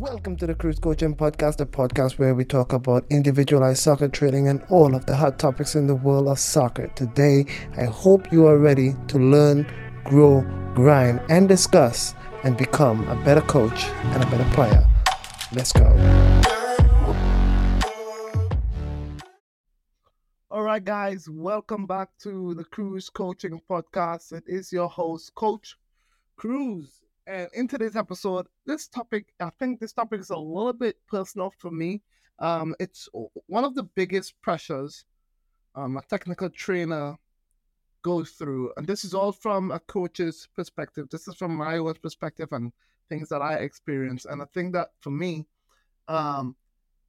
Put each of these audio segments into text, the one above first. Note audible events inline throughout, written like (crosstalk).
Welcome to the Cruz Coaching Podcast, the podcast where we talk about individualized soccer training and all of the hot topics in the world of soccer. Today, I hope you are ready to learn, grow, grind, and discuss and become a better coach and a better player. Let's go. All right, guys, welcome back to the Cruz Coaching Podcast. It is your host, Coach Cruz. And in today's episode, this topic, I think this topic is a little bit personal for me. Um, it's one of the biggest pressures um, a technical trainer goes through. And this is all from a coach's perspective. This is from my own perspective and things that I experience. And I think that for me, um,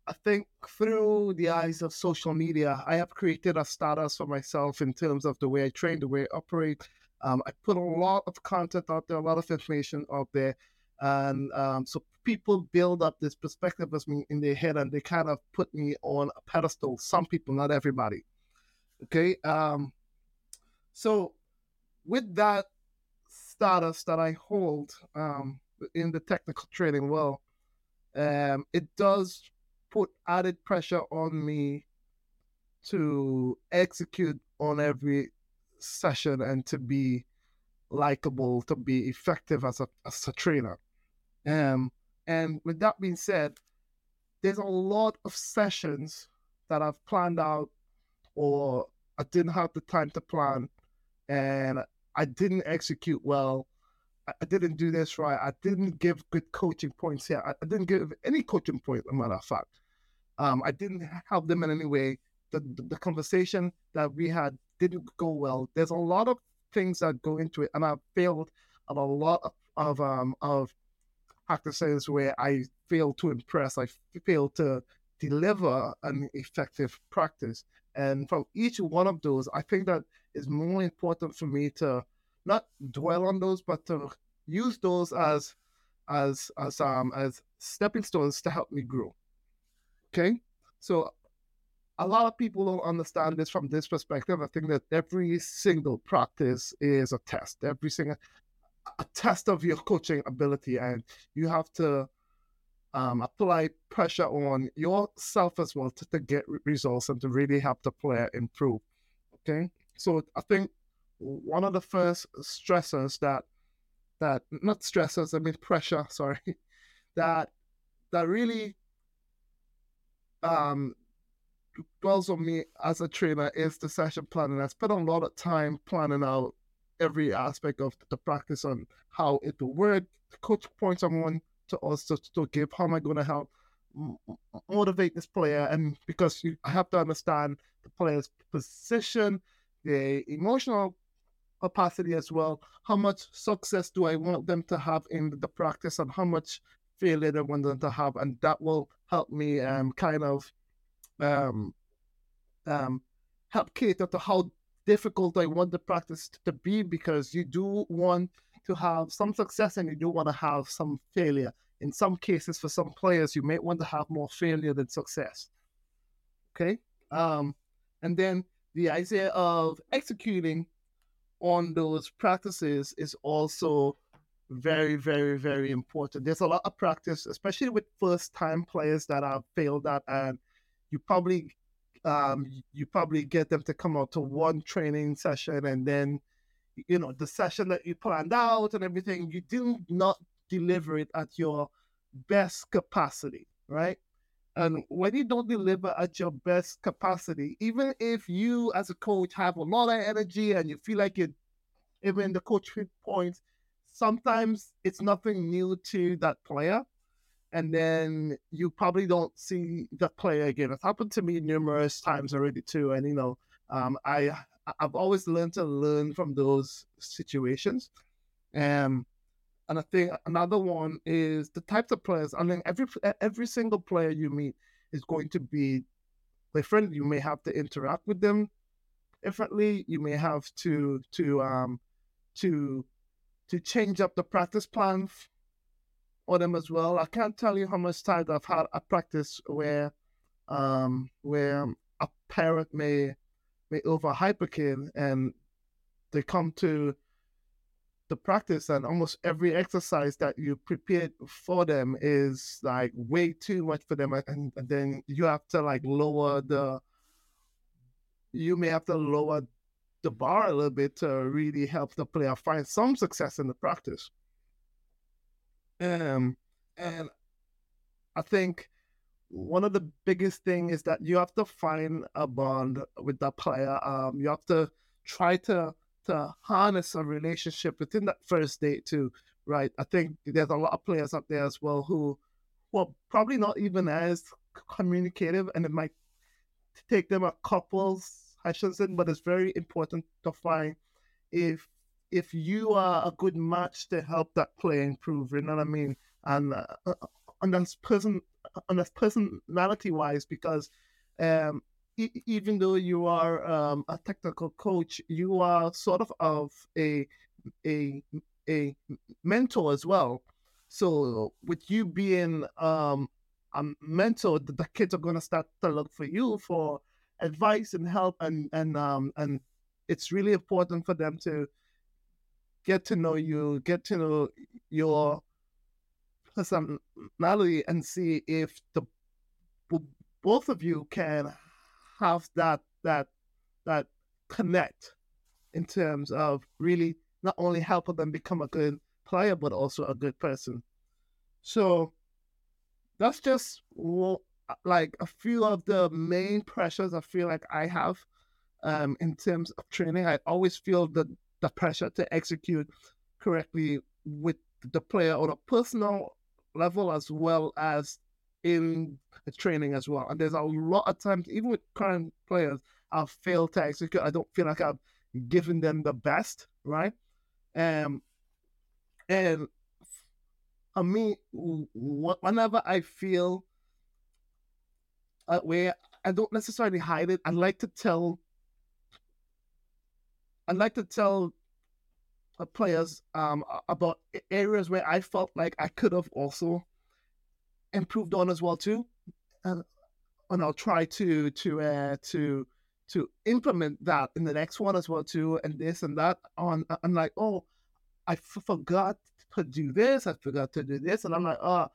I think through the eyes of social media, I have created a status for myself in terms of the way I train, the way I operate, um, I put a lot of content out there, a lot of information out there, and um, so people build up this perspective of me in their head, and they kind of put me on a pedestal. Some people, not everybody. Okay, um, so with that status that I hold um, in the technical trading world, um, it does put added pressure on me to execute on every session and to be likable, to be effective as a, as a trainer. Um, and with that being said, there's a lot of sessions that I've planned out or I didn't have the time to plan and I didn't execute well. I didn't do this right. I didn't give good coaching points here. I didn't give any coaching point, a matter of fact. Um, I didn't help them in any way. The, the, conversation that we had didn't go well. There's a lot of things that go into it, and I've failed at a lot of, of um of practices where I failed to impress. I failed to deliver an effective practice. And from each one of those, I think that is more important for me to not dwell on those, but to use those as as as um as stepping stones to help me grow. Okay, so a lot of people don't understand this from this perspective. I think that every single practice is a test, every single a test of your coaching ability, and you have to um, apply pressure on yourself as well to, to get results and to really help the player improve. Okay, so I think one of the first stressors that that not stressors, I mean pressure, (laughs) sorry, that that really um dwells on me as a trainer is the session planning. I spend a lot of time planning out every aspect of the practice on how it will work, coach points want to also to give, how am I going to help motivate this player, and because you have to understand the player's position, the emotional capacity as well. How much success do I want them to have in the practice, and how much failure I want them to have, and that will help me um kind of um, um, help cater to how difficult I want the practice to be because you do want to have some success and you do want to have some failure. In some cases, for some players, you may want to have more failure than success. Okay. Um, and then the idea of executing on those practices is also very, very, very important. There's a lot of practice, especially with first time players that have failed at and you probably um, you probably get them to come out to one training session and then you know the session that you planned out and everything you do not deliver it at your best capacity right? And when you don't deliver at your best capacity even if you as a coach have a lot of energy and you feel like it even the coach points sometimes it's nothing new to that player and then you probably don't see the player again. It's happened to me numerous times already too, and you know, um, I I've always learned to learn from those situations. Um, and I think another one is the types of players. I mean, every every single player you meet is going to be different. You may have to interact with them differently. You may have to to um to to change up the practice plan for them as well. I can't tell you how much times I've had a practice where um where a parent may may over hyperkin and they come to the practice and almost every exercise that you prepared for them is like way too much for them and, and then you have to like lower the you may have to lower the bar a little bit to really help the player find some success in the practice um and i think one of the biggest thing is that you have to find a bond with the player um you have to try to to harness a relationship within that first date too, right? I think there's a lot of players out there as well who, well, probably not even as communicative, and it might take them a couple sessions in, but it's very important to find if if you are a good match to help that player improve. You know what I mean? And uh, uh and that's person and that's personality wise because um even though you are um, a technical coach, you are sort of of a a a mentor as well. So with you being um, a mentor, the, the kids are going to start to look for you for advice and help, and and um, and it's really important for them to get to know you, get to know your personality, and see if the both of you can have that that that connect in terms of really not only helping them become a good player but also a good person. So that's just like a few of the main pressures I feel like I have um, in terms of training. I always feel the the pressure to execute correctly with the player on a personal level as well as in training as well. And there's a lot of times, even with current players, I've failed to execute. I don't feel like I've given them the best, right? Um, and I mean, whenever I feel a way, I don't necessarily hide it. I like to tell. I like to tell players um, about areas where I felt like I could have also improved on as well too, and and I'll try to to uh, to to implement that in the next one as well too, and this and that. On I'm like, oh, I f- forgot to do this. I forgot to do this, and I'm like, oh,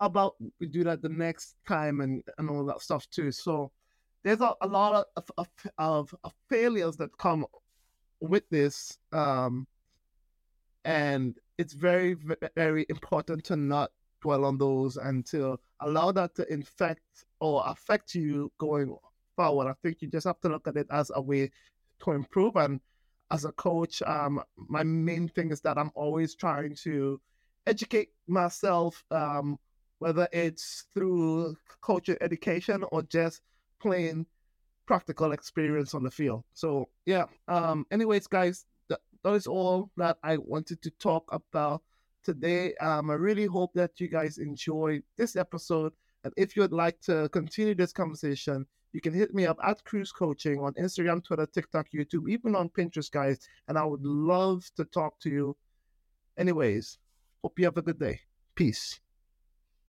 how about we do that the next time and and all that stuff too. So there's a, a lot of, of of, of failures that come with this, um, and it's very very important to not dwell on those and to allow that to infect or affect you going forward. I think you just have to look at it as a way to improve. And as a coach, um, my main thing is that I'm always trying to educate myself, um, whether it's through coaching education or just plain practical experience on the field. So yeah. Um, anyways, guys, that, that is all that I wanted to talk about today. Um, I really hope that you guys enjoyed this episode. And if you'd like to continue this conversation, you can hit me up at Cruz Coaching on Instagram, Twitter, TikTok, YouTube, even on Pinterest, guys. And I would love to talk to you. Anyways, hope you have a good day. Peace.